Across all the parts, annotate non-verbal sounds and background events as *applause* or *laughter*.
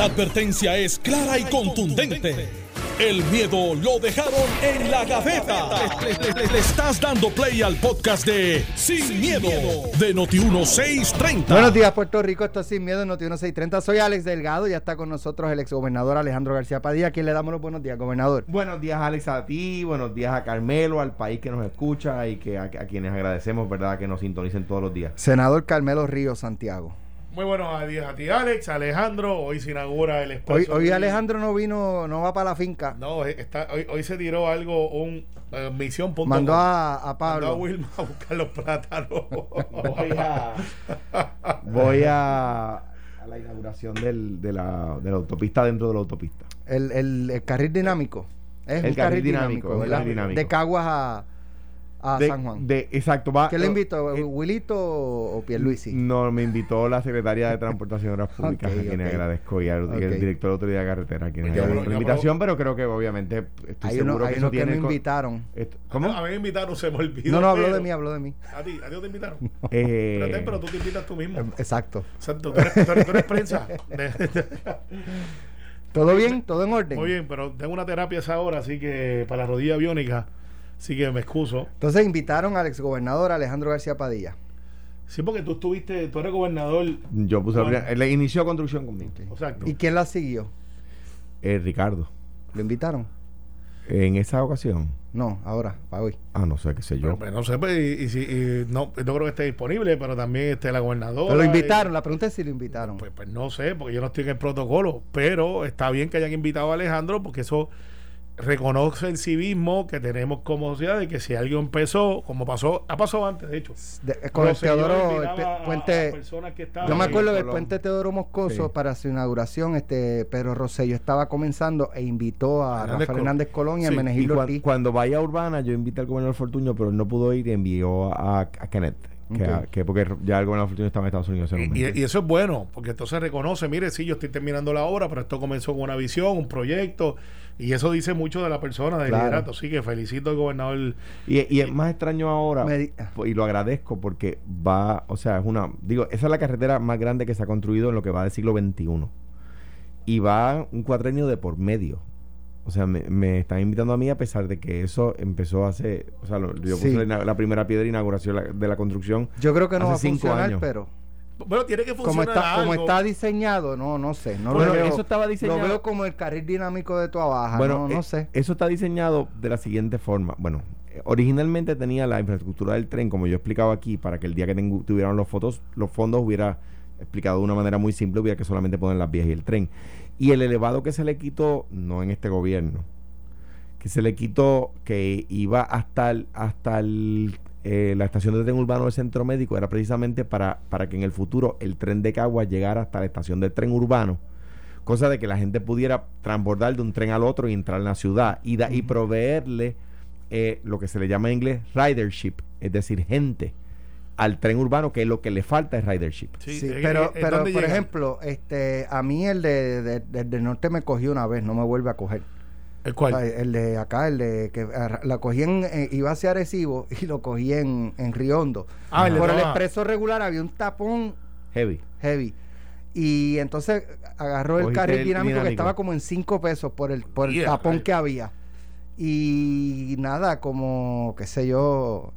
La advertencia es clara y contundente. El miedo lo dejaron en la gaveta. Le, le- le- le estás dando play al podcast de Sin, miedo, de Noti1630. Buenos días, Puerto Rico. Esto es Sin Miedo en Noti 1630. Soy Alex Delgado. Ya está con nosotros el exgobernador Alejandro García Padilla. A quien le damos los buenos días, gobernador. Buenos días, Alex, a ti, buenos días a Carmelo, al país que nos escucha y que a, a quienes agradecemos, ¿verdad?, que nos sintonicen todos los días. Senador Carmelo Ríos Santiago. Muy buenos días a ti, Alex, Alejandro. Hoy se inaugura el Hoy, espacio. hoy Alejandro no vino, no va para la finca. No, eh, está, hoy, hoy se tiró algo, un eh, misión. punto Mandó a, a Mandó a Pablo. Wilma a buscar los plátanos. Voy a, *laughs* voy a, a la inauguración del- de, la, de la autopista dentro de la autopista. El, el- el carril dinámico. Es El un carril carril dinámico, dinámico. De Caguas a, a de, San Juan. de- exacto, va. ¿Quién le invitó? eh, ¿Wilito o Pierluisi? No, me invitó la secretaria de Transportación y Obras *laughs* Públicas, a quienes ok. agradezco, y al y el director de la Autoridad de Carretera, a quienes Pues yo agradezco la yo invitación, pero creo que obviamente estoy hay seguro unos, hay que eso que tiene... co- invitaron. esto- ¿Cómo? ¿Cómo? A mí me invitaron, se me olvidó. No, no, habló pero- de mí, habló de mí. A ti, a ti no te invitaron. *laughs* Eh, Espérate, pero tú te invitas tú mismo. Exacto. Exacto, tú eres, tú eres- tú eres prensa. *laughs* ¿Todo bien? ¿Todo en orden? Muy bien, pero tengo una terapia a esa hora, así que para la rodilla biónica, así que me excuso. Entonces invitaron al exgobernador Alejandro García Padilla. Sí, porque tú estuviste, tú eres gobernador. Yo puse... Bueno. primera- le inició construcción conmigo. Exacto. ¿Y quién la siguió? Eh, Ricardo. ¿Lo invitaron? En esa ocasión... No, ahora, para hoy. Ah, no sé, qué sé yo. Pero, no sé, pues, y, y no, no creo que esté disponible, pero también esté la gobernadora. Pero lo y- invitaron, la pregunta es si lo invitaron. Pues, pues no sé, porque yo no estoy en el protocolo, pero está bien que hayan invitado a Alejandro, porque eso reconoce el civismo que tenemos como sociedad de que si alguien empezó, como pasó, ha pasado antes, de hecho. De- con el Teodoro, el pe- a- a puente. que Yo me acuerdo del puente Teodoro Moscoso Sí. para su inauguración, este Pedro Rosselló estaba comenzando e invitó a Rafael. Hernández Colón y a Sí, Y Menegildo cuan- Ortiz. cuando vaya a Urbana, yo invité al gobernador Fortuño, pero él no pudo ir y envió a, a Kenneth. Que, porque ya el gobernador Fortuño estaba en Estados Unidos. en Y, y- y eso es bueno, porque entonces reconoce, mire, sí, yo estoy terminando la obra, pero esto comenzó con una visión, un proyecto, y eso dice mucho de la persona, del Claro. liderato. Así que felicito al gobernador. Y, y es más extraño ahora, Me po- y lo agradezco porque va, o sea, es una, digo, esa es la carretera más grande que se ha construido en lo que va del siglo XXI. Y va un cuatrenio de por medio. O sea, me, me están invitando a mí a pesar de que eso empezó hace, o sea, lo- yo puse Sí. la, ina- la primera piedra de inauguración la- de la construcción. Yo creo que no hace va a cinco funcionar, años. pero Bueno, tiene que como funcionar está, como algo. está diseñado, no, no sé. No lo, Bueno, veo, eso estaba diseñado- lo veo como el carril dinámico de tu abajo. Bueno, no, no eh, sé. Eso está diseñado de la siguiente forma. Bueno, eh, originalmente tenía la infraestructura del tren, como yo he explicado aquí, para que el día que tuvieran los fotos, los fondos hubiera explicado de una manera muy simple, hubiera que solamente poner las vías y el tren. Y el elevado que se le quitó, no en este gobierno, que se le quitó, que iba hasta el, hasta el, eh, la estación de tren urbano del centro médico, era precisamente para, para que en el futuro el tren de Cagua llegara hasta la estación del tren urbano cosa de que la gente pudiera transbordar de un tren al otro y entrar en la ciudad y, da- y proveerle eh, lo que se le llama en inglés ridership, es decir, gente al tren urbano, que es lo que le falta es ridership. Sí, Sí, es- pero, es- es pero por llega. ejemplo, este, a mí el de, de- de- del norte me cogió una vez, no me vuelve a coger. ¿El sea, el de acá, el de que la cogí en, eh, iba hacia Arecibo *laughs* y lo cogí en, en Riondo. Ah, el de Por el expreso regular había un tapón Heavy. heavy. Y entonces agarró el carril el dinámico, que estaba como en 5 pesos por el, por el Yeah, tapón que había. Y nada, como, qué sé yo,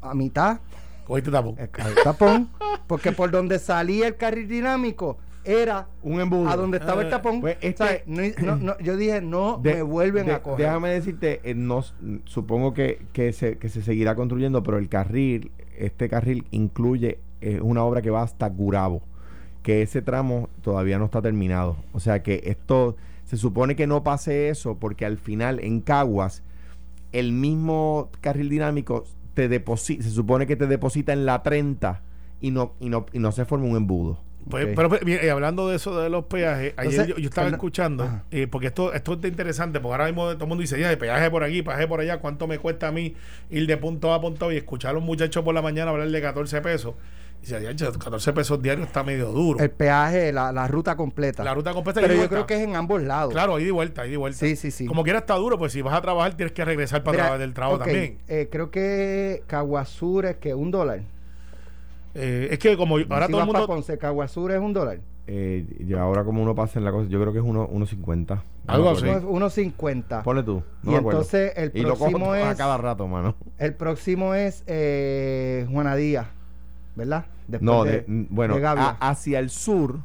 a mitad Cogiste tapo. el, el tapón. Porque por donde salía el carril dinámico era Un embudo. a donde estaba el Eh, tapón. pues, este- O sea, no- no- no, yo dije, no De- me vuelven de- a coger. Déjame decirte, eh, no, supongo que, que, se, que se seguirá construyendo, pero el carril, este carril incluye eh, una obra que va hasta Gurabo, que ese tramo todavía no está terminado. O sea que esto, se supone que no pase eso, porque al final en Caguas, el mismo carril dinámico te deposita, se supone que te deposita en la 30 y no, y no, y no se forma un embudo. Pues. Pero, mira, y hablando de eso de los peajes, ayer Entonces, yo, yo estaba escuchando, eh, porque esto, esto está interesante, porque ahora mismo todo el mundo dice, ya, de peaje por aquí, peaje por allá, ¿cuánto me cuesta a mí ir de punto A a punto B? Y escuchar a los muchachos por la mañana hablar de 14 pesos. Y ya, ya, 14 pesos diarios está medio duro. El peaje, la, la ruta completa. la ruta completa Pero yo vuelta. creo que es en ambos lados. Claro, ahí de vuelta, ahí de vuelta. Sí, sí, sí. Como quiera está duro, pues si vas a trabajar tienes que regresar para Mira, trabajar del trabajo también. eh, creo que Caguazur es que un dólar. Eh, es que como ahora si todo el mundo... Ponce, Caguazur es un dólar. Eh, y ahora como uno pasa en la cosa, yo creo que es uno- 1.50. No Algo me así. acuerdo. Unos 50. Ponle tú. No Y me acuerdo. entonces el y lo cojo próximo a es- cada rato, mano. El próximo es eh, Juana Díaz, ¿verdad? Después No, de, mm, bueno, de Gavia. a- hacia el sur,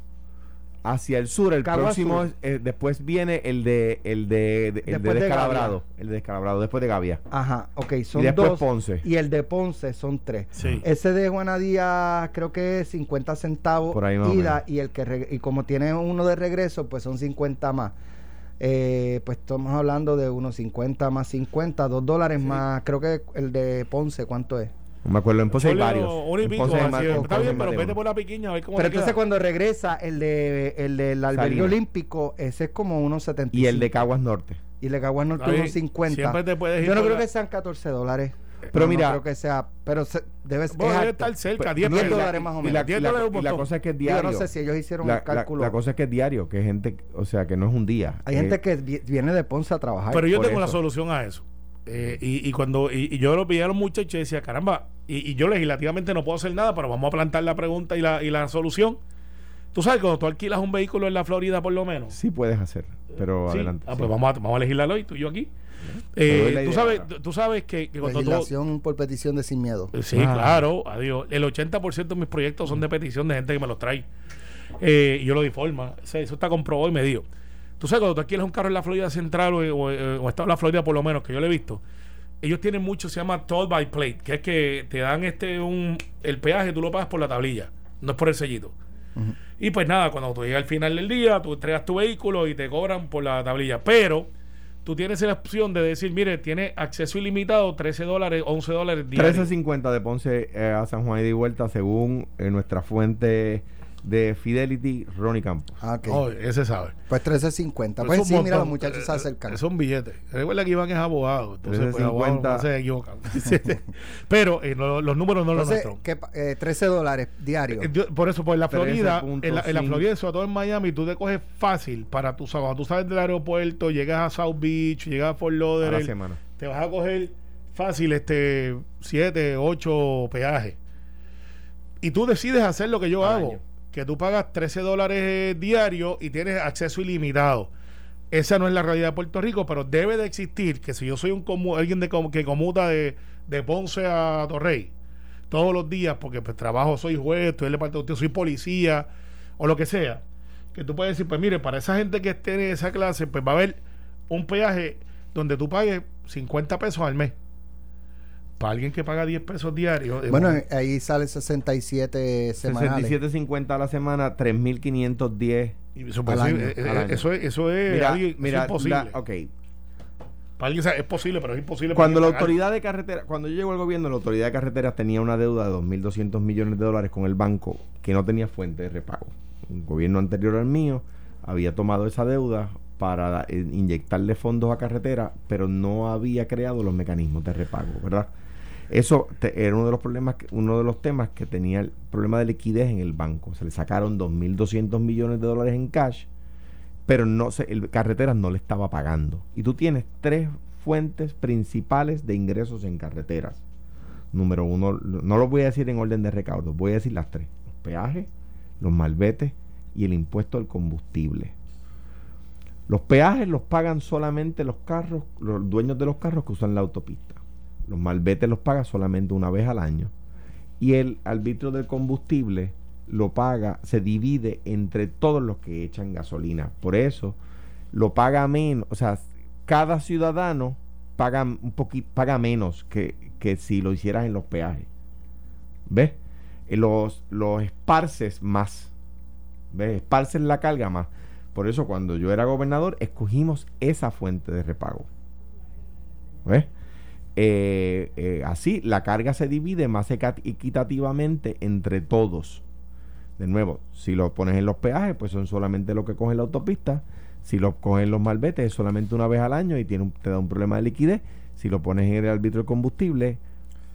hacia el sur, el próximo, eh, después viene el de, el de, de- el de de Descalabrado, el de Descalabrado, después de Gavia. Ajá, ok, son y después dos. Ponce. Y el de Ponce son tres. Sí. Ese de Juana Díaz creo que es 50 centavos Por ahí ida y el que y como tiene uno de regreso pues son 50 más. Eh, pues estamos hablando de unos 50 más 50, 2 dólares más. Creo que el de Ponce, ¿cuánto es? No me acuerdo, en Ponce hay varios. Uno y En pico, Ponce hay así más- es. en Está bien, pero vete por la piquiña a ver cómo Pero te entonces queda. cuando regresa el de el del albergue Salinas. olímpico, ese es como unos 75. Y el de Caguas Norte. Y el de Caguas Norte Ahí unos 50. siempre te puedes ir Yo no por creo la- que sean 14 dólares. Pero No, mira- no creo que sea, pero se- debe, es Bueno, debe alto. estar cerca, Pues, 10 10 pesos. dólares más o Y menos. la, 10 y la- y la cosa es que es Digo, diario. no sé si ellos hicieron la, el cálculo. la- la cosa es que es diario, que gente, o sea, que no es un día. Hay Eh, gente que vi- viene de Ponce a trabajar. Pero yo por tengo eso. solución a eso. Eh, y, y cuando y, y yo lo a los muchachos y decía, caramba, y, y yo legislativamente no puedo hacer nada, pero vamos a plantar la pregunta y la, y la solución. Tú sabes, cuando tú alquilas un vehículo en la Florida, por lo menos. Sí puedes hacer, pero Sí. adelante. Ah, sí. pues vamos a, vamos a legislarlo hoy, tú y yo aquí. Eh, tú, sabes, tú- tú sabes que, que cuando tú... Legislación por petición de sin miedo. Eh, Sí, Ah. claro, adiós. El 80% de mis proyectos son de petición de gente que me los trae. Eh, y yo lo di forma. O sea, eso está comprobado y medido. Tú sabes, cuando tú alquilas un carro en la Florida Central o, o, o estado en la Florida por lo menos, que yo lo he visto, ellos tienen mucho, se llama toll by plate, que es que te dan este un el peaje, tú lo pagas por la tablilla, no es por el sellito. Y pues nada, cuando tú llegas al final del día, tú entregas tu vehículo y te cobran por la tablilla. Pero tú tienes la opción de decir, mire, tiene acceso ilimitado, 13 dólares, 11 dólares diarios. 13.50 de Ponce eh, a San Juan y de vuelta según eh, nuestra fuente de Fidelity, Ronnie Campos. Ah, ok. Oh, ese sabe. Pues 13.50. Pero Pues es sí, un mira, los montón. muchachos Eh, se acercan. Es un billete. Recuerda que Iván es abogado. Entonces, pues, 13.50. abogado no se equivocan. *laughs* Pero eh, no- los números no los Entonces, nuestros. ¿qué pa- eh, 13 dólares diario. Eh, Por eso, por la Florida, en la, en la 13.5. Florida, sobre todo en Miami, tú te coges fácil para tu cuando tú sales del aeropuerto, llegas a South Beach, llegas a Fort a la Lauderdale, semana. te vas a coger fácil este 7, 8 peajes. Y tú decides hacer lo que yo Al hago, año. Que tú pagas 13 dólares eh, diario y tienes acceso ilimitado. Esa no es la realidad de Puerto Rico, pero debe de existir que si yo soy un comu- alguien de que comuta de, de Ponce a Torrey todos los días, porque pues trabajo, soy juez, estoy en el departamento, soy policía o lo que sea, que tú puedes decir, pues mire, para esa gente que esté en esa clase, pues va a haber un peaje donde tú pagues 50 pesos al mes. Para alguien que paga 10 pesos diarios. eh, Bueno, eh, ahí sale 67 semanales. 67.50 a la semana, 3.510. y eso, pues, al año, eh, eh, al año. eso es, eso es, Mira, alguien- eso mira, es imposible. la- ok. Para alguien o sea, es posible, pero es imposible. Cuando la autoridad de carretera, cuando yo llego al gobierno, la autoridad de carreteras tenía una deuda de 2.200 millones de dólares con el banco que no tenía fuente de repago. Un gobierno anterior al mío había tomado esa deuda para eh, inyectarle fondos a carretera, pero no había creado los mecanismos de repago, ¿verdad? Eso era uno de los problemas, uno de los temas que tenía el problema de liquidez en el banco. Se le sacaron 2.200 millones de dólares en cash, pero no se, el carreteras no le estaba pagando. Y tú tienes tres fuentes principales de ingresos en carreteras. Número uno, no lo voy a decir en orden de recaudo, voy a decir las tres: los peajes, los malbetes y el impuesto al combustible. Los peajes los pagan solamente los carros, los dueños de los carros que usan la autopista. Los malbetes los paga solamente una vez al año. Y el arbitrio del combustible lo paga, se divide entre todos los que echan gasolina. Por eso lo paga menos, o sea, cada ciudadano paga un paga menos que, que si lo hicieras en los peajes. ¿Ves? Eh, Los, los esparces más. ¿Ves? Esparces la carga más. Por eso cuando yo era gobernador escogimos esa fuente de repago. ¿Ves? Eh, eh, así la carga se divide más equitativamente entre todos. De nuevo, si lo pones en los peajes, pues son solamente lo que cogen la autopista. Si lo cogen los malbetes, es solamente una vez al año y tiene un- te da un problema de liquidez. Si lo pones en el arbitrio de combustible,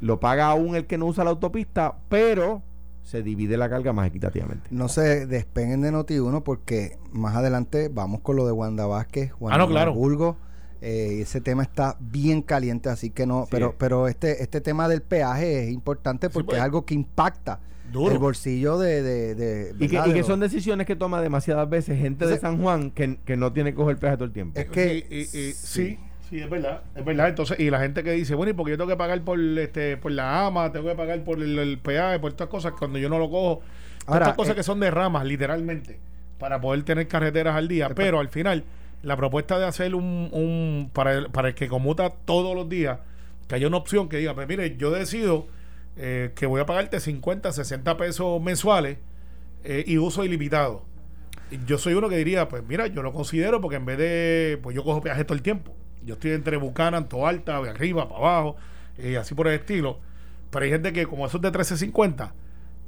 lo paga aún el que no usa la autopista, pero se divide la carga más equitativamente. No se despeguen de Noti1 porque más adelante vamos con lo de Wanda Vázquez, Juan Ah, no, claro. Burgos Eh, ese tema está bien caliente, así que no, Sí. pero, pero este, este tema del peaje es importante porque pues. es algo que impacta Duro. el bolsillo de, de, de- Y que, y que son decisiones que toma demasiadas veces gente de San Juan que, que no tiene que coger peaje todo el tiempo. Es que- Sí, y- y- sí, sí, es verdad, es verdad. Entonces, y la gente que dice, bueno, ¿y porque yo tengo que pagar por este por la AMA, tengo que pagar por el, el peaje, por estas cosas, cuando yo no lo cojo? Ahora, estas cosas eh, que son de ramas, literalmente, para poder tener carreteras al día. Pero al final, la propuesta de hacer un, un para, el, para el que conmuta todos los días, que haya una opción que diga, pues mire, yo decido eh, que voy a pagarte 50, 60 pesos mensuales eh, y uso ilimitado. Yo soy uno que diría, pues mira, yo lo considero porque en vez de, pues yo cojo peaje todo el tiempo. Yo estoy entre Buchanan, Toalta, de arriba, para abajo, y así por el estilo. Pero hay gente que como eso es de 13.50,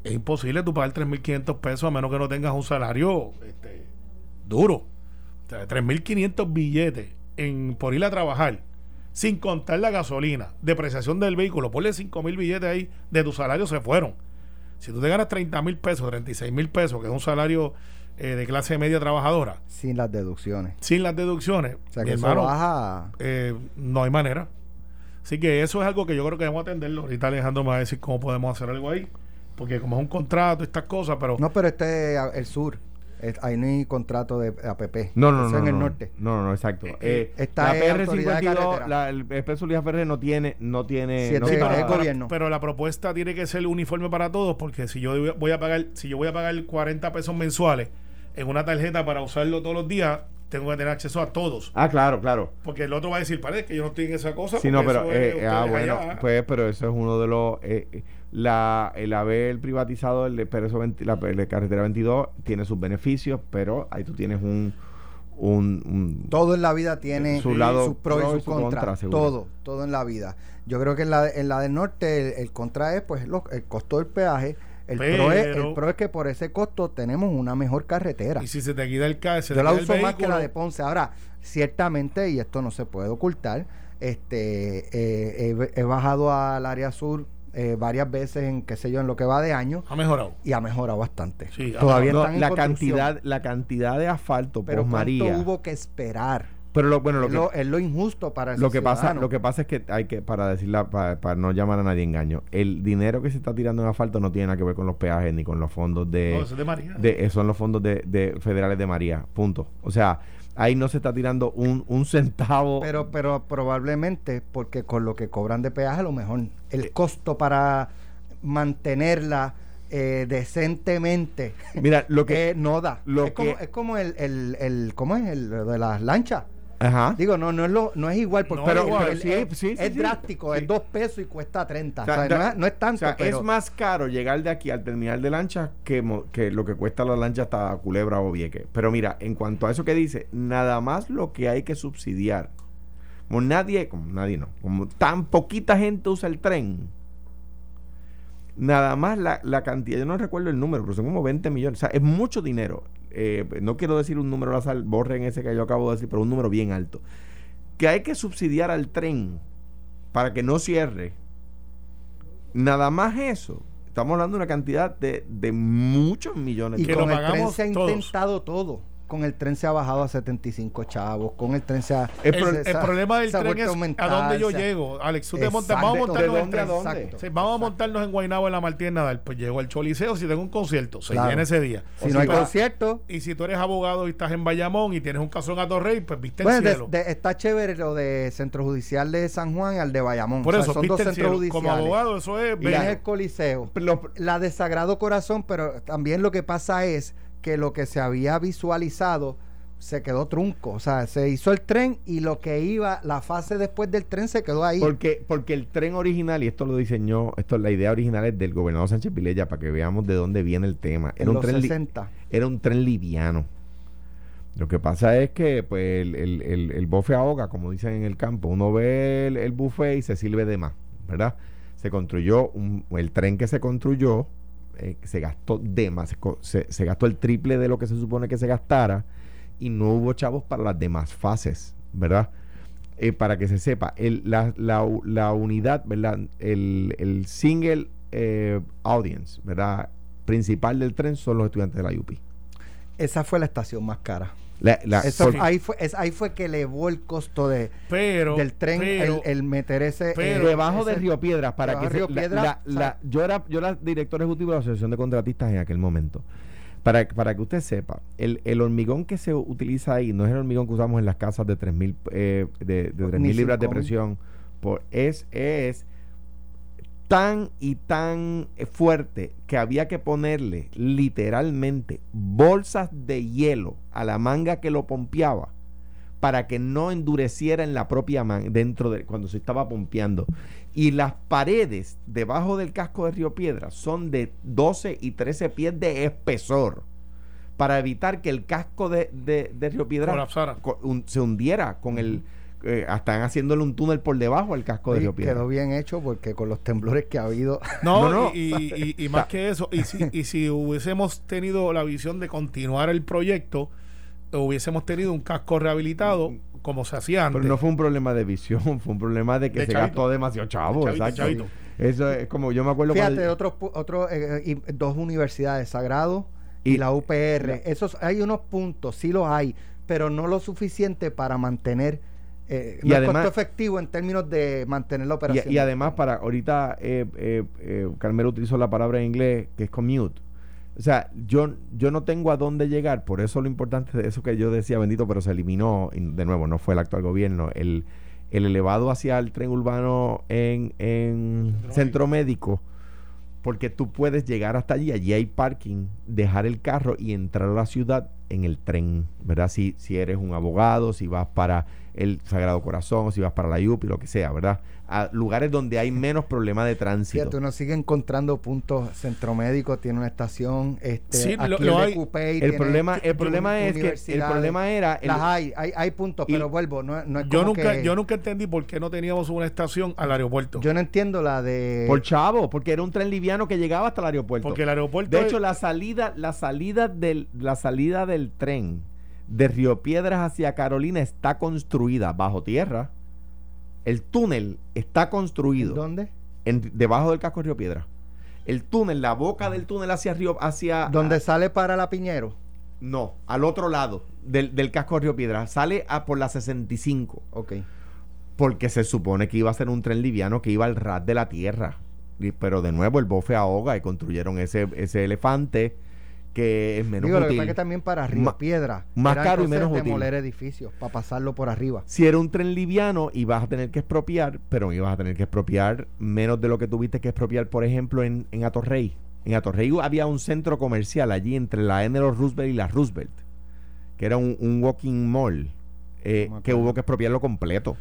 es imposible tú pagar 3.500 pesos a menos que no tengas un salario este, duro. O sea, 3.500 billetes en, por ir a trabajar, sin contar la gasolina, depreciación del vehículo, ponle 5.000 billetes ahí de tu salario, se fueron. Si tú te ganas 30 mil pesos, 36 mil pesos, que es un salario eh, de clase media trabajadora, sin las deducciones. sin las deducciones, O sea que eso hermano, baja. eh, no hay manera. Así que eso es algo que yo creo que debemos atenderlo. Ahorita Alejandro me va a decir cómo podemos hacer algo ahí. Porque como es un contrato, estas cosas, pero No, pero este es el sur. Es- ahí no hay contrato de APP. No, no, Eso no. en no, el no. norte. No, no, no, exacto. Eh, Esta la es autoridad de PR52, carretera. la, el Expreso Ferrer no tiene, no tiene. Sí, no de- paga- es gobierno. pero la propuesta tiene que ser uniforme para todos, porque si yo voy a pagar, si yo voy a pagar 40 pesos mensuales en una tarjeta para usarlo todos los días, tengo que tener acceso a todos. Ah, claro, claro. Porque el otro va a decir, parece que yo no estoy en esa cosa. Sí, no, pero, eso es eh, ah, bueno, allá. pues, pero eso es uno de los, eh, eh, la, el haber privatizado el Expreso 20 la, la carretera 22 tiene sus beneficios, pero ahí tú tienes un, un, un- Todo en la vida tiene Su lado sus pros pro y sus su contras. contra, todo, todo en la vida. Yo creo que en la, en la del norte el, el contra es pues lo- el costo del peaje. El, pro es, Pero- el pro es que por ese costo tenemos una mejor carretera. Y si se te quita el se Yo la uso más que la de Ponce. Ahora, ciertamente, y esto no se puede ocultar, este eh, he, he bajado al área sur eh, varias veces en, qué sé yo, en lo que va de año ha mejorado. y ha mejorado bastante. Sí, ha Todavía no, están en la construcción, cantidad, la cantidad de asfalto pero por ¿cuánto María. hubo que esperar? Pero lo, bueno, lo es, que, lo, es lo injusto para el lo que pasa, ciudadano. lo que pasa es que hay que, para decirla, para, para no llamar a nadie engaño, el dinero que se está tirando en asfalto no tiene nada que ver con los peajes ni con los fondos de, no, eso es de María. de- eh, son los fondos de, de federales de María, punto. O sea, ahí no se está tirando un, un centavo. Pero, pero probablemente porque con lo que cobran de peaje, a lo mejor el Eh. costo para mantenerla eh, decentemente Mira, lo que, *laughs* eh, no da. lo es, como, que- es como el, el, el- ¿cómo es? El lo de las lanchas. Ajá. Digo, no, no es lo, no es igual, porque No, pero, igual, pero sí, es, sí, sí, es sí. drástico, Sí. es dos pesos y cuesta 30. O sea, O sea, da- no, es, no es O tanto, sea, pero es más caro llegar de aquí al terminal de lancha que, que lo que cuesta la lancha hasta Culebra o Vieque. Pero mira, en cuanto a eso que dice, nada más lo que hay que subsidiar. Como nadie, como nadie no, como tan poquita gente usa el tren, nada más la, la cantidad, yo no recuerdo el número, pero son como 20 millones. O sea, es mucho dinero. Eh, no quiero decir un número al azar, borren ese que yo acabo de decir, pero un número bien alto. Que hay que subsidiar al tren para que no cierre. Nada más eso. Estamos hablando de una cantidad de, de muchos millones y de que con lo el tren se ha todos. intentado todo. Con el tren se ha bajado a 75 chavos, con el tren se ha... El el problema del se tren es a aumentar, a dónde yo se llego. Alex, tú te montas, vamos a ¿De montarnos en tren. dónde? Exacto. Sí, vamos a montarnos en Guaynabo en la Martínez Nadal. Pues llego al Choliseo si tengo un concierto. Se Claro. llena ese día. Si no hay concierto, Y si tú eres abogado y estás en Bayamón y tienes un caso en Atorrey, pues viste Bueno, el cielo. de- está chévere lo de Centro Judicial de San Juan al de Bayamón. Por O sea, eso, son viste dos el centros cielo. Como abogado, eso es Y es el Coliseo. La de Sagrado Corazón, pero también lo que pasa es que lo que se había visualizado se quedó trunco. O sea, se hizo el tren y lo que iba, la fase después del tren se quedó ahí. Porque, porque el tren original, y esto lo diseñó, esto la idea original es del gobernador Sánchez Vilella, para que veamos de dónde viene el tema. en Era un, los tren li- 60. era un tren liviano. Lo que pasa es que pues el, el, el, el bofe ahoga, como dicen en el campo. Uno ve el, el buffet y se sirve de más, ¿verdad? Se construyó, un, el tren que se construyó, eh, se gastó de más, se, se- gastó el triple de lo que se supone que se gastara y no hubo chavos para las demás fases, ¿verdad? Eh, para que se sepa, el, la, la, la unidad, ¿verdad? El, el single eh, audience, ¿verdad? Principal del tren son los estudiantes de la UP. Esa fue la estación más cara. La- la- Eso, por- ahí, fue, es, ahí fue que elevó el costo de, Pero, del tren pero- el, el meter ese... pero- eh, debajo de ese- Río Piedras para que de Río la- Piedras, la- la- yo era yo era director ejecutivo de la asociación de contratistas en aquel momento. Para, para que usted sepa el, el hormigón que se utiliza ahí no es el hormigón que usamos en las casas de 3000 eh, de, de 3000 libras de 5.000. presión. Por es es tan y tan eh, fuerte que había que ponerle literalmente bolsas de hielo a la manga que lo pompeaba para que no endureciera en la propia manga dentro de cuando se estaba pompeando. Y las paredes debajo del casco de Río Piedra son de 12 y 13 pies de espesor para evitar que el casco de, de- de Río Piedra un- se hundiera con el eh, están haciéndole un túnel por debajo al casco de Río Piedra quedó bien hecho porque con los temblores que ha habido... *laughs* No, No, no. Y, y- y- y más que eso, y si, y si hubiésemos tenido la visión de continuar el proyecto, hubiésemos tenido un casco rehabilitado como se hacía antes. Pero no fue un problema de visión, fue un problema de que De se chavito. gastó demasiado chavo. De chavito, exacto. Eso es como yo me acuerdo Fíjate, cuando- otros otro, eh, y dos universidades, Sagrado y, Y- la UPR. la- Esos, hay unos puntos, sí los hay, pero no lo suficiente para mantener... Eh, Y no además- es costo efectivo en términos de mantener la operación. y además para ahorita eh, eh, eh, Carmelo utilizó la palabra en inglés que es commute. O sea, yo, yo no tengo a dónde llegar, por eso lo importante de eso que yo decía, bendito, pero se eliminó, y de nuevo, no fue el actual gobierno, el, el elevado hacia el tren urbano en, en centro médico, porque tú puedes llegar hasta allí, allí hay parking, dejar el carro y entrar a la ciudad en el tren, ¿verdad? Si, si eres un abogado, si vas para el Sagrado Corazón, o si vas para la UPI, lo que sea, ¿verdad? A lugares donde hay menos problema de tránsito. Fíjate, uno sigue encontrando puntos. Centro Médico tiene una estación. Este, Sí, aquí lo- hay. El tiene problema, el problema es que el problema era el- Las hay, hay, hay puntos, y- pero vuelvo, no, no es yo como nunca, que- yo nunca entendí por qué no teníamos una estación al aeropuerto. yo no entiendo la de... por chavo, porque era un tren liviano que llegaba hasta el aeropuerto. porque el aeropuerto de es- hecho, la salida, la salida del, la salida del tren de Río Piedras hacia Carolina está construida bajo tierra. El túnel está construido ¿Dónde? en- debajo del casco de Río Piedras. El túnel, la boca del túnel hacia Río, hacia ¿Dónde sale para la Piñero? no, al otro lado del, del casco de Río Piedras, sale a por la 65. Ok. Porque se supone que iba a ser un tren liviano que iba al ras de la tierra. Y- Pero de nuevo el bofe ahoga y construyeron ese, ese elefante que es menos Digo, lo que pasa es que también para Río Ma- Piedra. más caro y menos útil. demoler edificios para pasarlo por arriba. Si era un tren liviano, ibas a tener que expropiar, pero ibas a tener que expropiar menos de lo que tuviste que expropiar, por ejemplo, en, en Atorrey. En Atorrey había un centro comercial allí entre la Enelo Roosevelt y la Roosevelt, que era un, un walking mall, eh, que hubo que expropiarlo completo.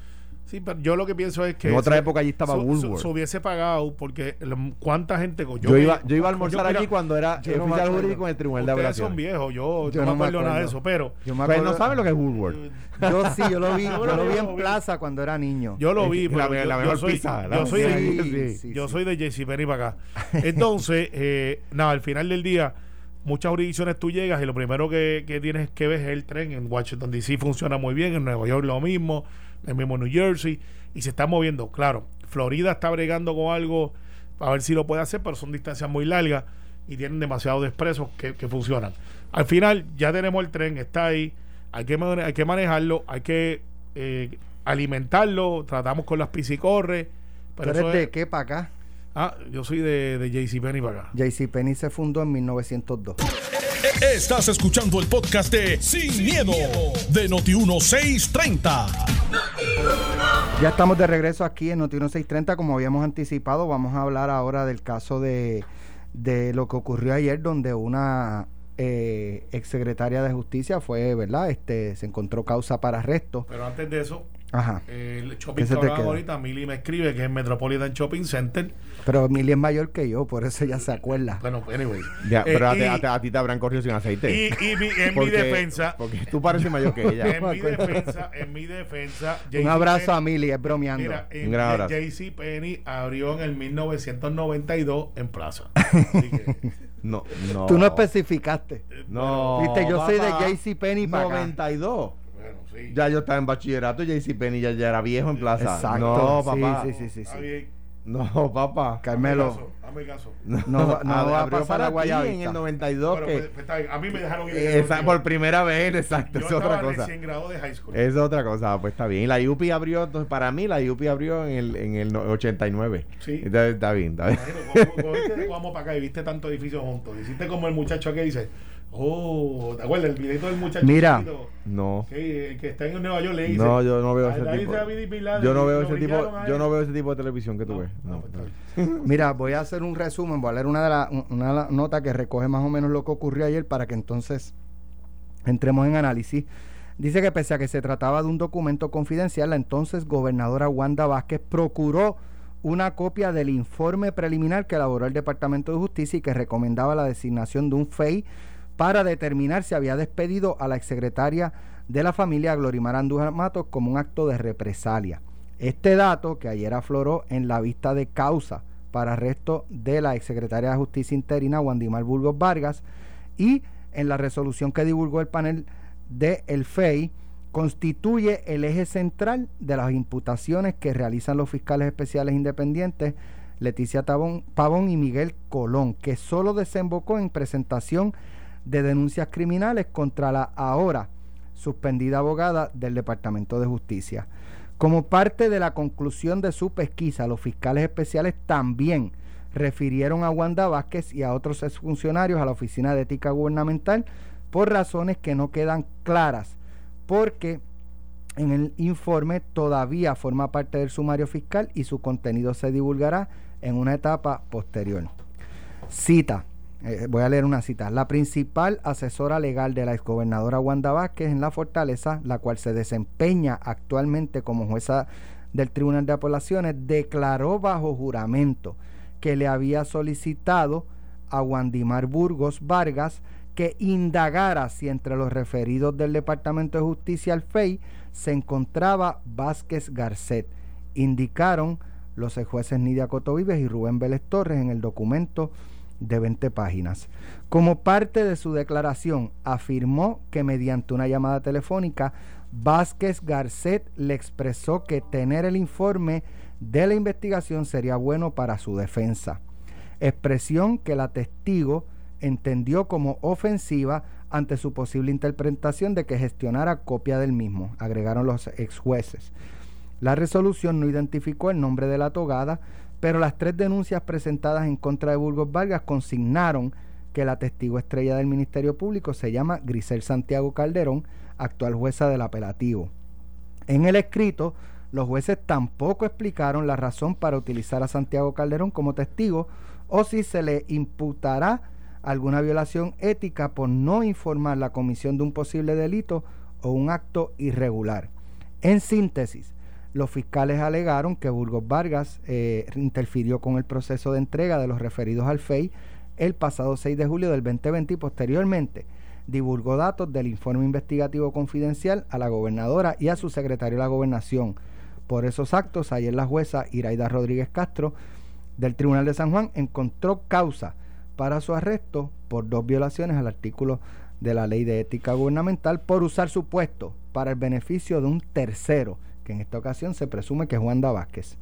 Sí, pero yo lo que pienso es que. En otra se- época allí estaba Woolworth. Se hubiese pagado porque lo- cuánta gente. Yo, Yo, iba, yo iba a almorzar mira, allí cuando era yo no oficial acuerdo. jurídico en el Tribunal de Ustedes son Apelaciones. viejos, yo, Yo no no me acuerdo nada de eso, pero. Yo me acuerdo. no saben lo que es Woolworth. Yo sí, yo lo vi. *laughs* Yo yo lo vi en plaza cuando era niño. Yo lo vi, La- pero la yo, mejor yo soy, pizza, la- yo soy de, Sí, yo soy de JCPenney para acá. *laughs* Entonces, eh, nada, al final del día, muchas jurisdicciones tú llegas y lo primero que, que tienes que ver es el tren. En Washington DC funciona muy bien, en Nueva York lo mismo, en mismo New Jersey, y se está moviendo. Claro, Florida está bregando con algo a ver si lo puede hacer, pero son distancias muy largas y tienen demasiados expresos que, que funcionan. Al final, ya tenemos el tren, está ahí, hay que, hay que manejarlo, hay que eh, alimentarlo, tratamos con las piscicorres. ¿Tú Pero eres de es- qué para acá? Ah, yo soy de, de JCPenney para acá. JCPenney se fundó en 1902. Estás escuchando el podcast de Sin, miedo, de Noti1630. Ya estamos de regreso aquí en Noti 630, como habíamos anticipado. Vamos a hablar ahora del caso de, de lo que ocurrió ayer, donde una eh, exsecretaria de Justicia fue, ¿verdad? Este, se encontró causa para arresto. Pero antes de eso, Ajá. el ¿Qué shopping que queda? ahorita, Mili me escribe que es Metropolitan Shopping Center. Pero Mili es mayor que yo, por eso ya se acuerda. Bueno, anyway. Ya, Eh, pero a, ti- y- a ti- a ti te habrán corrido sin aceite. Y, y mi- en mi *laughs* Porque- defensa, Porque tú pareces mayor que ella. *laughs* en mi defensa, en mi defensa, Un abrazo a Mili, es bromeando. Mira, en Un gran abrazo. JC Penny abrió en el 1992 en Plaza. *laughs* Así que, No, no. Tú no especificaste. No. Viste, yo soy de papá. JCPenney para acá. 92. bueno, sí. Ya yo estaba en bachillerato, JCPenney ya, ya era viejo en plaza. Exacto. No, papá. sí, sí, sí, sí. No, papá. Carmelo. Caso. *laughs* No, va- no va a abrió pasar ti guayabita. en el 92 Pero, que pues, pues, a mí me dejaron ir. esa, por primera vez, *laughs* exacto, Yo es otra cosa. recién graduado de high school. Es otra cosa, pues está bien. La UPI abrió, entonces para mí la UPI abrió en el, en el no- 89. Sí. Entonces, está bien, está bien. Imagino, vamos para acá y viste tantos edificios juntos. Hiciste como el muchacho que dice, oh, ¿te acuerdas? El videito del muchacho. Mira. chiquito? No. Sí, el que está en Nueva York le dice. No, yo no veo "Ah, ese tipo. Yo no veo ese tipo, a yo él". no veo ese tipo de televisión que tú No, ves. no, No, pues no. está bien. *laughs* Mira, voy a hacer un resumen, voy a leer una de las una la- nota que recoge más o menos lo que ocurrió ayer para que entonces entremos en análisis. Dice que pese a que se trataba de un documento confidencial, la entonces gobernadora Wanda Vázquez procuró una copia del informe preliminar que elaboró el Departamento de Justicia y que recomendaba la designación de un FEI para determinar si había despedido a la exsecretaria de la familia Glorimar Andújar Matos como un acto de represalia. Este dato que ayer afloró en la vista de causa para arresto de la exsecretaria de Justicia interina Wandimar Burgos Vargas y en la resolución que divulgó el panel de FEI constituye el eje central de las imputaciones que realizan los fiscales especiales independientes Leticia Tabón- Pavón y Miguel Colón, que solo desembocó en presentación de denuncias criminales contra la ahora suspendida abogada del Departamento de Justicia. Como parte de la conclusión de su pesquisa, los fiscales especiales también refirieron a Wanda Vázquez y a otros exfuncionarios a la Oficina de Ética Gubernamental por razones que no quedan claras, porque en el informe todavía forma parte del sumario fiscal y su contenido se divulgará en una etapa posterior. Cita, eh, voy a leer una cita. La principal asesora legal de la exgobernadora Wanda Vázquez en la Fortaleza, la cual se desempeña actualmente como jueza del Tribunal de Apelaciones, declaró bajo juramento que le había solicitado a Wandimar Burgos Vargas que indagara si entre los referidos del Departamento de Justicia al FEI se encontraba Vázquez Garcet. Indicaron los jueces Nidia Cotovives y Rubén Vélez Torres en el documento de 20 páginas. Como parte de su declaración, afirmó que mediante una llamada telefónica, Vázquez Garcet le expresó que tener el informe de la investigación sería bueno para su defensa. Expresión que la testigo entendió como ofensiva ante su posible interpretación de que gestionara copia del mismo, agregaron los ex jueces. La resolución no identificó el nombre de la togada, pero las tres denuncias presentadas en contra de Burgos Vargas consignaron que la testigo estrella del Ministerio Público se llama Grisel Santiago Calderón, actual jueza del apelativo. En el escrito, los jueces tampoco explicaron la razón para utilizar a Santiago Calderón como testigo o si se le imputará alguna violación ética por no informar la comisión de un posible delito o un acto irregular. En síntesis, los fiscales alegaron que Burgos Vargas eh, interfirió con el proceso de entrega de los referidos al FEI el pasado 6 de julio del 2020 y posteriormente divulgó datos del informe investigativo confidencial a la gobernadora y a su secretario de la gobernación. Por esos actos, ayer la jueza Iraida Rodríguez Castro del Tribunal de San Juan encontró causa para su arresto por dos violaciones al artículo de la Ley de Ética Gubernamental por usar su puesto para el beneficio de un tercero, que en esta ocasión se presume que es Wanda Vázquez.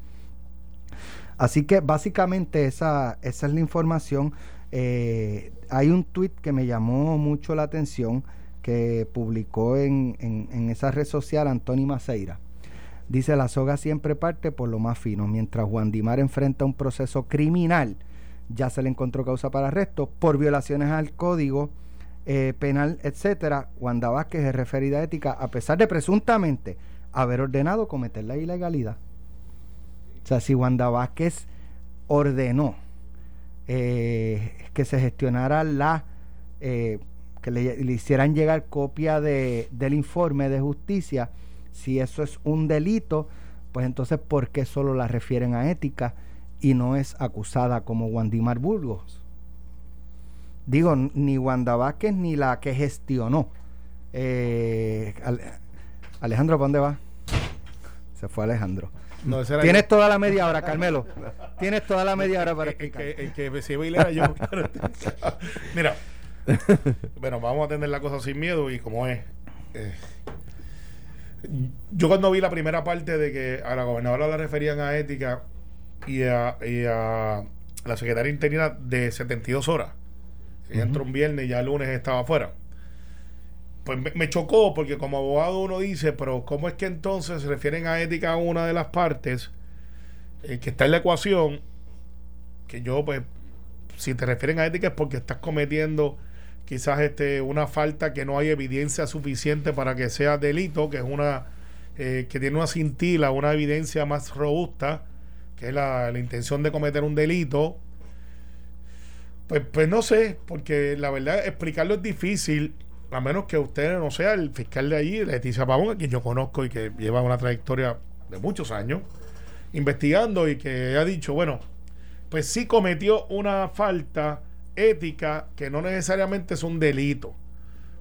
Así que básicamente esa, esa es la información. Eh, hay un tuit que me llamó mucho la atención que publicó en, en, esa red social Antoni Maceira. Dice, la soga siempre parte por lo más fino. Mientras Juan Dimar enfrenta un proceso criminal, ya se le encontró causa para arresto por violaciones al código eh, penal, etcétera. Wanda Vázquez es referida a ética a pesar de presuntamente haber ordenado cometer la ilegalidad. O sea, si Wanda Vázquez ordenó eh, que se gestionara la, eh, que le, hicieran llegar copia de, del informe de justicia, si eso es un delito, pues entonces, ¿por qué solo la refieren a ética y no es acusada como Wandimar Burgos? Digo, ni Wanda Vázquez ni la que gestionó. Eh, Alejandro, ¿para dónde va? Se fue Alejandro. No, Tienes yo. toda la media hora, Carmelo. Tienes toda la media hora para explicar. El, el, que, se iba a era yo. *laughs* Mira, bueno, vamos a atender la cosa sin miedo y como es. Eh, yo cuando vi la primera parte de que a la gobernadora la referían a ética, y a, y a la secretaria interina de 72 horas. Ella entró un viernes y ya el lunes estaba afuera. Pues me, chocó porque como abogado uno dice, pero ¿cómo es que entonces se refieren a ética a una de las partes eh, que está en la ecuación? Que yo, pues, si te refieren a ética es porque estás cometiendo quizás este una falta que no hay evidencia suficiente para que sea delito, que es una eh, que tiene una cintila, una evidencia más robusta, que es la, la intención de cometer un delito. Pues, pues no sé, porque la verdad explicarlo es difícil, a menos que usted no sea el fiscal de allí, Leticia Pavón, a quien yo conozco y que lleva una trayectoria de muchos años investigando y que ha dicho, bueno, pues sí cometió una falta ética que no necesariamente es un delito.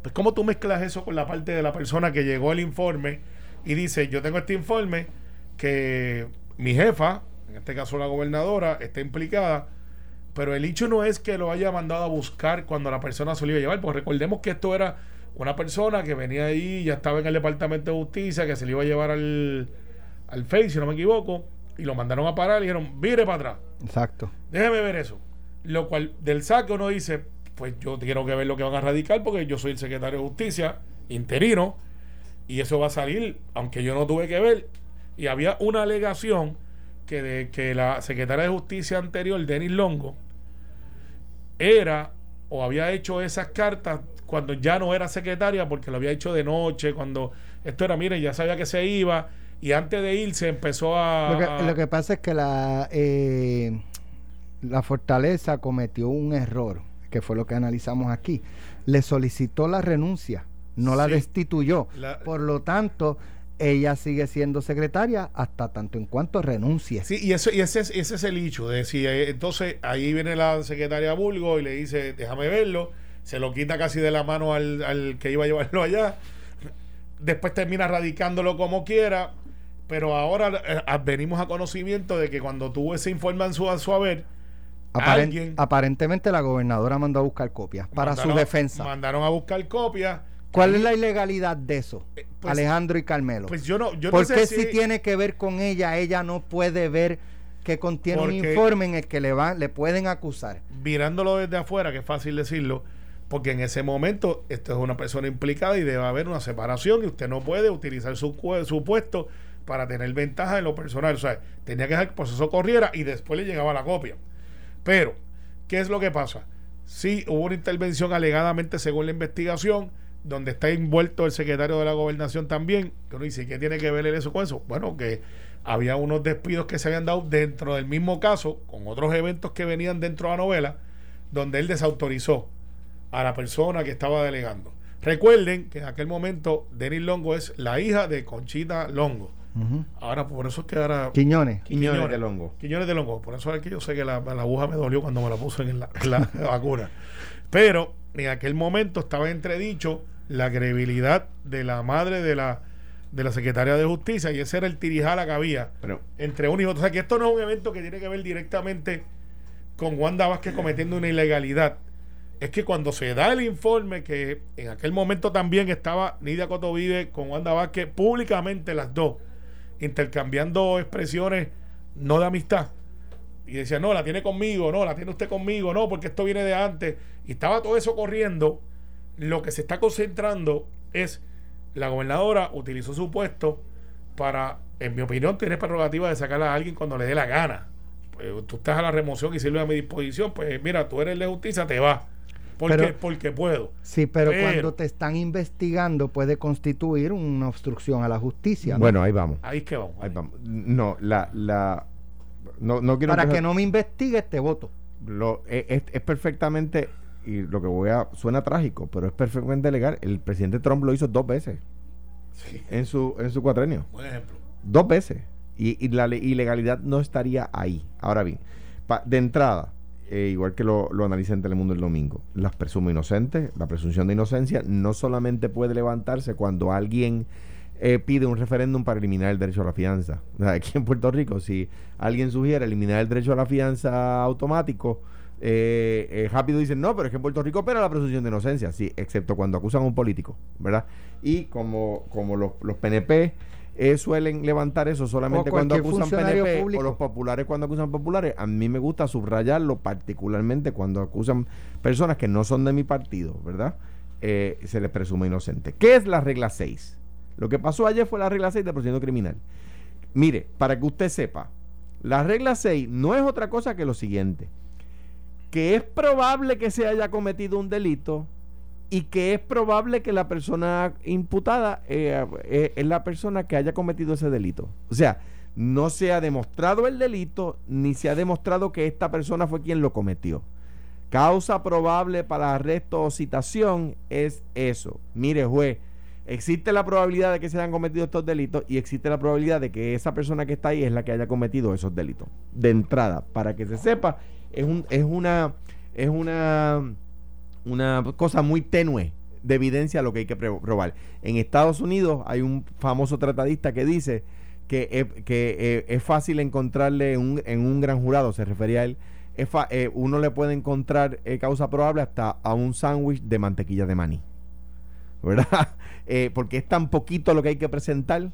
Pues cómo tú mezclas eso con la parte de la persona que llegó el informe y dice, yo tengo este informe que mi jefa, en este caso la gobernadora, está implicada, pero el hecho no es que lo haya mandado a buscar cuando la persona se lo iba a llevar, porque recordemos que esto era una persona que venía ahí, ya estaba en el Departamento de Justicia, que se le iba a llevar al, al FACE, si no me equivoco, y lo mandaron a parar y dijeron, vire para atrás. Exacto. Déjeme ver eso. Lo cual, del saque uno dice, pues yo quiero que ver lo que van a radicar porque yo soy el secretario de Justicia interino y eso va a salir, aunque yo no tuve que ver. Y había una alegación que, de, que la secretaria de Justicia anterior, Denis Longo, era o había hecho esas cartas cuando ya no era secretaria porque lo había hecho de noche, cuando esto era, mire, ya sabía que se iba y antes de irse empezó a... Lo que, a- lo que pasa es que la, eh, la fortaleza cometió un error, que fue lo que analizamos aquí. Le solicitó la renuncia, no la destituyó. La- Por lo tanto, ella sigue siendo secretaria hasta tanto en cuanto renuncie. Sí, y, eso, y ese, es, ese es el hecho. De si, eh, entonces ahí viene la secretaria Bulgo y le dice, déjame verlo. Se lo quita casi de la mano al, al que iba a llevarlo allá. Después termina radicándolo como quiera. Pero ahora eh, venimos a conocimiento de que cuando tuvo ese informe en su, a su haber, alguien aparentemente la gobernadora mandó a buscar copias para mandaron- su defensa. Mandaron a buscar copias. ¿Cuál es la ilegalidad de eso, Eh, pues- Alejandro y Carmelo? Pues yo no, yo no ¿Por sé qué si, si tiene que ver con ella, ella no puede ver que contiene un informe en el que le van, le pueden acusar? mirándolo desde afuera, que es fácil decirlo, porque en ese momento esto es una persona implicada y debe haber una separación y usted no puede utilizar su, su puesto para tener ventaja en lo personal. O sea, tenía que dejar que el proceso corriera y después le llegaba la copia. Pero, ¿qué es lo que pasa? Sí, hubo una intervención alegadamente según la investigación, donde está envuelto el secretario de la gobernación también, que uno dice, ¿qué tiene que ver eso con eso? Bueno, que había unos despidos que se habían dado dentro del mismo caso, con otros eventos que venían dentro de la novela, donde él desautorizó a la persona que estaba delegando. Recuerden que en aquel momento Denis Longo es la hija de Conchita Longo. Ahora, por eso es que ahora... Quiñones. Quiñones de Longo. Quiñones de Longo. Por eso es que yo sé que la, la aguja me dolió cuando me la puse en la, en la *laughs* vacuna. Pero en aquel momento estaba entredicho la credibilidad de la madre de la, de la secretaria de Justicia y ese era el tirijala que había Pero entre uno y otro. O sea, que esto no es un evento que tiene que ver directamente con Wanda Vázquez cometiendo una ilegalidad. Es que cuando se da el informe que en aquel momento también estaba Nidia Cotovide con Wanda Vázquez públicamente las dos intercambiando expresiones no de amistad y decía no la tiene conmigo no la tiene usted conmigo no porque esto viene de antes y estaba todo eso corriendo lo que se está concentrando es la gobernadora utilizó su puesto para, en mi opinión, tiene prerrogativa de sacar a alguien cuando le dé la gana. Pues, tú estás a la remoción y sirve a mi disposición, pues mira, tú eres el de justicia, te va. Porque, Pero- porque puedo. Sí, pero, Pero- cuando te están investigando puede constituir una obstrucción a la justicia. ¿no? bueno, ahí vamos. Ahí es que vamos. Ahí vamos. No, la, la, no, no quiero Para empezar- que no me investigues, te voto. lo, es, es- es perfectamente, y lo que voy a, suena trágico, pero es perfectamente legal. El presidente Trump lo hizo dos veces Sí, en su, en su cuatrenio. buen ejemplo. Dos veces. Y, y la le- ilegalidad no estaría ahí. Ahora bien, pa- de entrada, eh, igual que lo, lo analiza en Telemundo el domingo, las presumo inocentes, la presunción de inocencia no solamente puede levantarse cuando alguien eh, pide un referéndum para eliminar el derecho a la fianza. O *laughs* sea, aquí en Puerto Rico, si alguien sugiere eliminar el derecho a la fianza automático, eh, eh, rápido dicen, no, pero es que en Puerto Rico opera la presunción de inocencia, sí, excepto cuando acusan a un político, ¿verdad? Y como, como los, los PNP eh, suelen levantar eso solamente cuando acusan PNP público. o los populares cuando acusan populares. A mí me gusta subrayarlo particularmente cuando acusan personas que no son de mi partido, ¿verdad? Eh, se les presume inocente. ¿Qué es la regla 6? Lo que pasó ayer fue la regla 6 del procedimiento criminal. Mire, para que usted sepa, la regla 6 no es otra cosa que lo siguiente, que es probable que se haya cometido un delito y que es probable que la persona imputada eh, eh, es la persona que haya cometido ese delito. O sea, no se ha demostrado el delito ni se ha demostrado que esta persona fue quien lo cometió. Causa probable para arresto o citación es eso. Mire, juez, existe la probabilidad de que se hayan cometido estos delitos y existe la probabilidad de que esa persona que está ahí es la que haya cometido esos delitos. De entrada, para que se sepa, es, un, es una es una una cosa muy tenue de evidencia lo que hay que probar. En Estados Unidos hay un famoso tratadista que dice que, es- que eh, es fácil encontrarle en un, en un gran jurado, se refería a él, es fa- eh, uno le puede encontrar eh, causa probable hasta a un sándwich de mantequilla de maní. ¿Verdad? *laughs* Porque es tan poquito lo que hay que presentar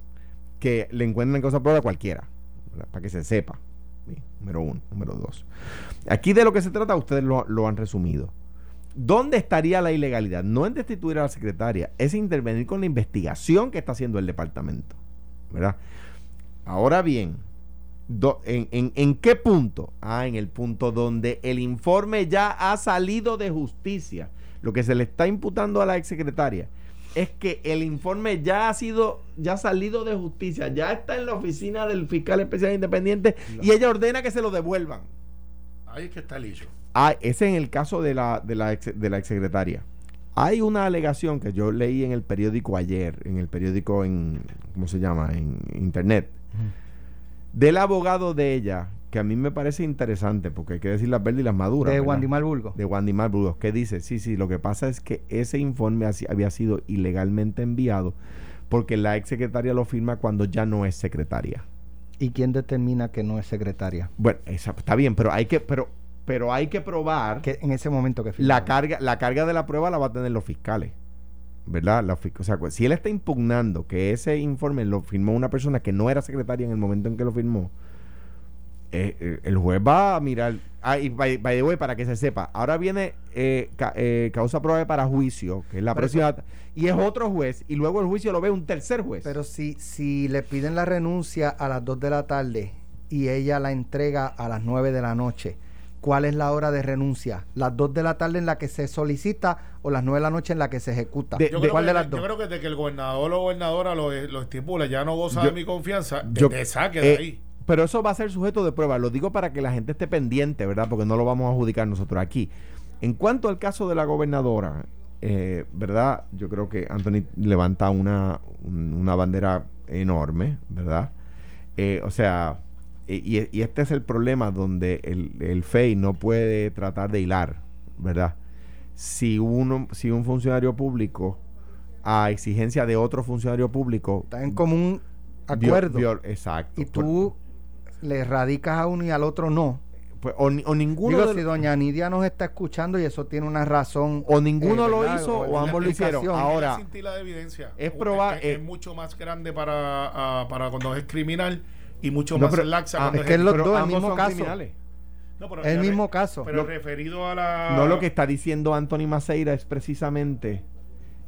que le encuentran causa probable a cualquiera. Para que se sepa. Número uno. Número dos. Aquí de lo que se trata, ustedes lo, han resumido. ¿Dónde estaría la ilegalidad? No en destituir a la secretaria, es intervenir con la investigación que está haciendo el departamento. ¿Verdad? Ahora bien, en, qué punto? Ah, en el punto donde el informe ya ha salido de justicia. Lo que se le está imputando a la exsecretaria es que el informe ya ha sido, ya ha salido de justicia, ya está en la oficina del fiscal especial independiente y ella ordena que se lo devuelvan. Ahí es que está el hecho. Ah, ese es en el caso de la, de la, ex, de la exsecretaria. Hay una alegación que yo leí en el periódico ayer, en el periódico en, ¿cómo se llama? En internet, del abogado de ella, que a mí me parece interesante, porque hay que decir las verdes y las maduras. de. Wandy Malburgo. de Wandy Marburgos, que dice, sí, sí, lo que pasa es que ese informe había sido ilegalmente enviado porque la exsecretaria lo firma cuando ya no es secretaria. ¿Y quién determina que no es secretaria? Bueno, esa- está bien, pero hay que, pero, pero hay que probar Que en ese momento que la firmaba. carga, la carga de la prueba la va a tener los fiscales. ¿Verdad? La o sea, si él está impugnando que ese informe lo firmó una persona que no era secretaria en el momento en que lo firmó, eh, eh, el juez va a mirar. Ah, y by, by the way, para que se sepa, ahora viene eh, ca- eh, causa probable para juicio, que es la Pero próxima, y es otro juez, y luego el juicio lo ve un tercer juez. Pero si, si le piden la renuncia a las 2 de la tarde y ella la entrega a las 9 de la noche, ¿cuál es la hora de renuncia? ¿Las 2 de la tarde en la que se solicita o las 9 de la noche en la que se ejecuta? De- Yo, de- creo, ¿Cuál que, de las yo creo que desde que el gobernador o gobernadora lo, lo estipula, ya no goza Yo- de mi confianza, yo- te saque de eh, ahí. Pero eso va a ser sujeto de prueba. Lo digo para que la gente esté pendiente, ¿verdad? Porque no lo vamos a adjudicar nosotros aquí. En cuanto al caso de la gobernadora, eh, ¿verdad? Yo creo que Anthony levanta una, un- una bandera enorme, ¿verdad? Eh, o sea, y, y- este es el problema donde el, el FEI no puede tratar de hilar, ¿verdad? Si, uno, si un funcionario público, a exigencia de otro funcionario público, Está en común acuerdo. exacto. y tú le radicas a uno y al otro no. Pues, o, ni- o ninguno Digo, de si los- doña Nidia nos está escuchando y eso tiene una razón. o ninguno eh, lo hizo O ambos lo hicieron. Ahora, Sin ti la evidencia. es Un- proba- es, eh, es mucho más grande para, ah, para cuando es criminal y mucho No, más pero- laxa ah, cuando es que es lo- pero dos, el mismo caso. criminales. No, pero el mismo caso. Pero Lo- referido a la. No lo que está diciendo Anthony Maceira es precisamente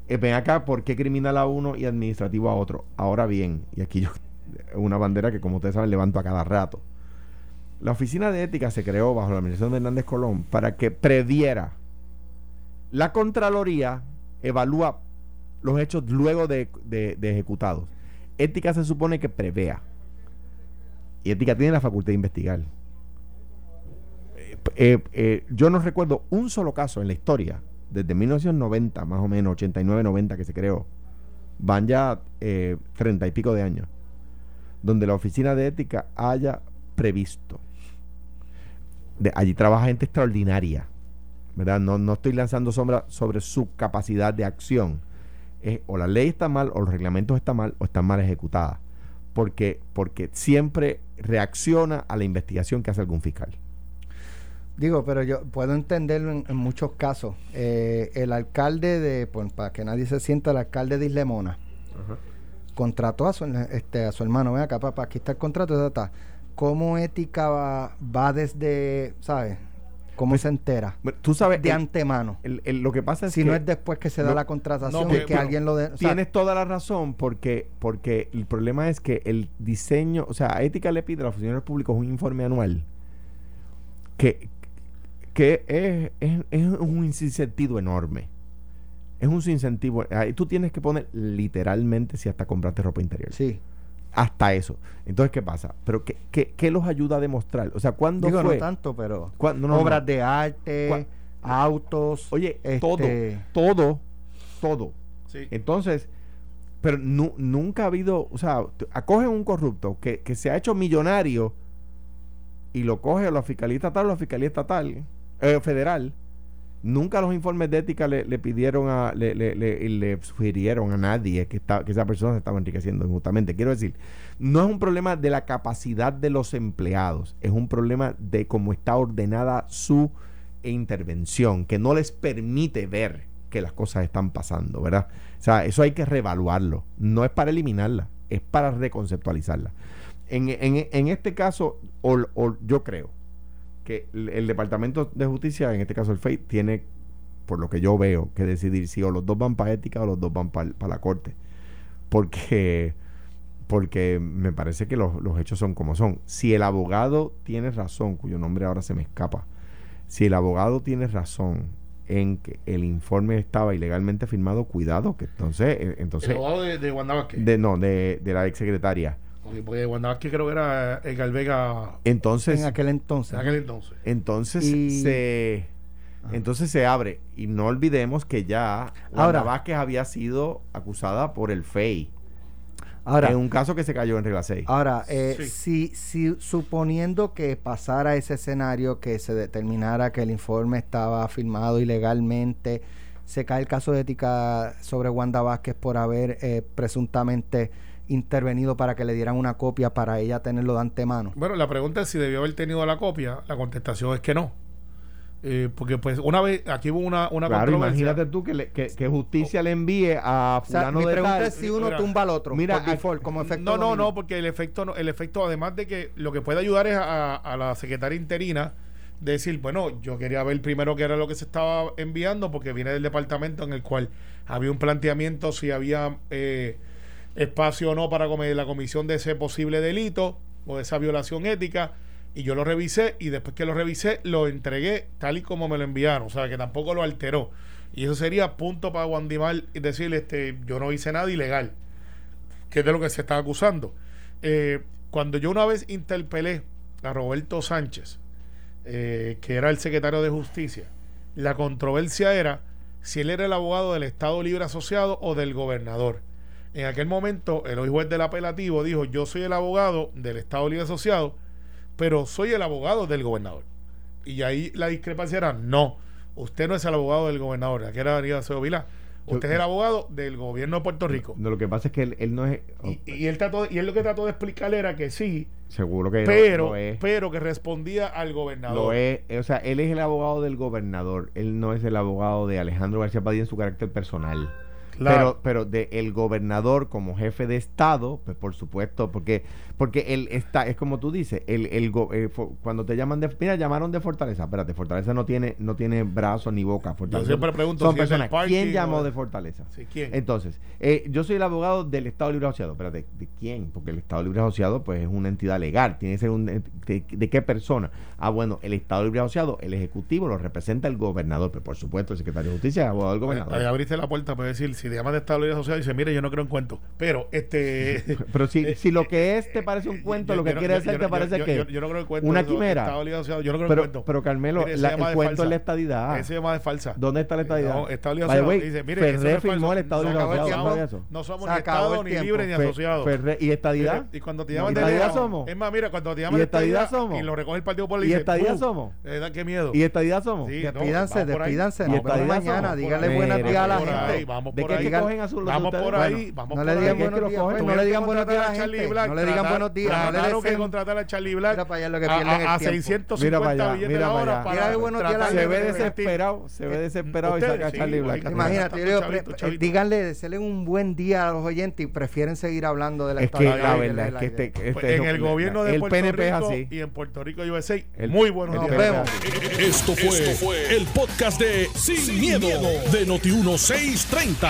eh, ven acá, ¿por qué criminal a uno y administrativo a otro? Ahora bien, y aquí yo una bandera que como ustedes saben levanto a cada rato. La oficina de ética se creó bajo la administración de Hernández Colón para que previera. La Contraloría evalúa los hechos luego de, ejecutados. Ética se supone que prevea. Y ética tiene la facultad de investigar. Eh, eh, eh, yo no recuerdo un solo caso en la historia, desde 1990, más o menos, 89, 90 que se creó, van ya 30 y pico de años, donde la oficina de ética haya previsto. De, allí trabaja gente extraordinaria, ¿verdad? No, no estoy lanzando sombra sobre su capacidad de acción. Es, o la ley está mal, o los reglamentos están mal, o están mal ejecutadas. Porque, porque siempre reacciona a la investigación que hace algún fiscal. Digo, pero yo puedo entenderlo en, en muchos casos. Eh, el alcalde de, pues, para que nadie se sienta, el alcalde de Islemona contrató a su, este, a su hermano, ven acá, papá, aquí está el contrato, ta, ta. ¿cómo ética va, va desde, ¿sabes? ¿Cómo Pues, se entera? Bueno, Tú sabes, De el- antemano. el- el- lo que pasa es Si que no es después que se da la contratación no, pero- que pero alguien lo de, o sea, tienes toda la razón porque, porque el problema es que el diseño, o sea, Ética le pide a los funcionarios públicos un informe anual que, que es, es, es un sinsentido enorme. Es un sinsentido. Ahí tú tienes que poner literalmente si hasta compraste ropa interior. sí. Hasta eso. Entonces, ¿qué pasa? Pero ¿qué, qué, qué los ayuda a demostrar? O sea, ¿cuándo Digo, fue? no tanto, pero ¿Cuán- no, no, obras no. de arte, ¿Cuál? autos. Oye, este, todo, todo, todo. Sí. Entonces, pero nu- nunca ha habido, o sea, acogen un corrupto que, que se ha hecho millonario y lo coge a la fiscalía estatal o la fiscalía estatal, eh, federal. Nunca los informes de ética le, pidieron a, le, le, le- sugirieron a nadie que, está, que esa persona se estaba enriqueciendo injustamente. Quiero decir, no es un problema de la capacidad de los empleados, es un problema de cómo está ordenada su intervención, que no les permite ver que las cosas están pasando, ¿verdad? O sea, eso hay que reevaluarlo. No es para eliminarla, es para reconceptualizarla. En, en- en este caso, o yo creo que el, el Departamento de Justicia, en este caso el FEI, tiene, por lo que yo veo, que decidir si o los dos van para ética o los dos van para la corte. Porque, porque me parece que los, los hechos son como son. Si el abogado tiene razón, cuyo nombre ahora se me escapa, si el abogado tiene razón en que el informe estaba ilegalmente firmado, cuidado, que entonces, eh, entonces, el abogado de, de Wanda Vázquez. de, no, de, de la ex secretaria. Ok, porque Wanda Vázquez creo que era Edgar Vega Entonces, en aquel entonces. en aquel entonces. entonces Y- se entonces se abre y no olvidemos que ya Wanda Ahora- Vázquez había sido acusada por el FEI Ahora, en un caso que se cayó en regla 6. ahora eh, Sí. si, si suponiendo que pasara ese escenario, que se determinara que el informe estaba firmado ilegalmente, se cae el caso de ética sobre Wanda Vázquez por haber eh, presuntamente intervenido para que le dieran una copia para ella tenerlo de antemano. Bueno, la pregunta es si debió haber tenido la copia. La contestación es que no. Eh, porque pues una vez, aquí hubo una, una claro, controversia. imagínate tú que, le- que, que justicia le envíe a O sea, fulano mi de pregunta tal. es si uno Mira, tumba al otro mira, por default, como efecto No, no, no, porque el efecto, no- el efecto, además de que lo que puede ayudar es a, a la secretaria interina de decir, bueno, yo quería ver primero qué era lo que se estaba enviando, porque viene del departamento en el cual había un planteamiento si había eh, espacio o no para la comisión de ese posible delito o de esa violación ética. Y yo lo revisé y después que lo revisé lo entregué tal y como me lo enviaron. O sea, que tampoco lo alteró. Y eso sería punto para Guandimar y decirle, este, yo no hice nada ilegal que es de lo que se está acusando. Eh, cuando yo una vez interpelé a Roberto Sánchez, eh, que era el secretario de Justicia, la controversia era si él era el abogado del Estado Libre Asociado o del gobernador. En aquel momento, el hoy juez del apelativo dijo, yo soy el abogado del Estado Libre Asociado, pero soy el abogado del gobernador. Y ahí la discrepancia era, no, usted no es el abogado del gobernador, aquí era Darío Acevedo Vilá. Usted es el abogado del gobierno de Puerto Rico. No, lo que pasa es que él, él no es. Y, y él trató, y él lo que trató de explicar era que sí, seguro que pero, no es. pero que respondía al gobernador. Lo es, o sea, él es el abogado del gobernador, él no es el abogado de Alejandro García Padilla en su carácter personal. Claro. Pero, pero de el gobernador como jefe de Estado, pues por supuesto, porque porque él está, es como tú dices, el, el go- eh, cuando te llaman de, mira, llamaron de Fortaleza, espérate, Fortaleza no tiene no tiene brazos ni boca. Fortaleza siempre pregunto son si es personas. parking ¿Quién llamó o- de Fortaleza? Sí, ¿quién? Entonces, eh, yo soy el abogado del Estado Libre Asociado. Espérate, ¿de quién? Porque el Estado Libre Asociado pues es una entidad legal. Tiene que ser un... ¿De, de qué persona? Ah, bueno, el Estado Libre Asociado, el Ejecutivo lo representa el gobernador. Pero por supuesto, el secretario de Justicia es abogado del Ahí gobernador. abriste la puerta para decir, si te llaman de Estado Libre Social, dice, mire, yo no creo en cuentos. Pero, este... *laughs* Pero si, si lo que es te parece un *laughs* cuento, Yo- lo que yo quiere yo- decir te yo- parece yo- que... Yo, yo no creo en cuentos. una quimera. Asociado, yo no creo en pero, cuentos. pero Carmelo, Mire, la- el cuento falsa. es la estadidad. Ese llama de falsa. ¿Dónde está la estadidad? No, the Asociado. way, Dice, mire, es firmó el Estado No somos- Asociado, no ¿sabes eso? No somos Se ni Estado, ni libre, ni asociado. ¿Y estadidad? Y cuando te ¿Y llaman de estadidad somos? Es más, mira, cuando te llaman ¿Y de estadidad somos? y lo recoge el Partido Popular ¿Y estadidad somos? Eh, qué miedo. ¿Y estadidad somos? Despídanse, despídanse. ¿Y mañana. Dígale Mire, buenos días a la gente. ahí, vamos ¿De por qué digan- cogen Vamos ustedes. por Bueno, ahí, vamos no por le digan que buenos días, cogen. pues, no le digan que buenos días a la contratar gente. Charlie Black, No le digan buenos días, no le trataron que deseen- contratar a Charlie Black Mira para allá lo que a- pierden a, el a tiempo. 650 Mira para allá, billetes la hora para Se ve desesperado, se ve desesperado y saca a Charlie Black. que- Imagínate, eh, díganle, desearle un buen día a los oyentes y prefieren seguir hablando de la Es que la verdad es que idea. este, Pues este en el gobierno de el Puerto PNP es Rico así. y en Puerto Rico USA. El- muy buenos días. Vemos. es. Esto fue, el podcast de Sin, miedo, de Noti1630.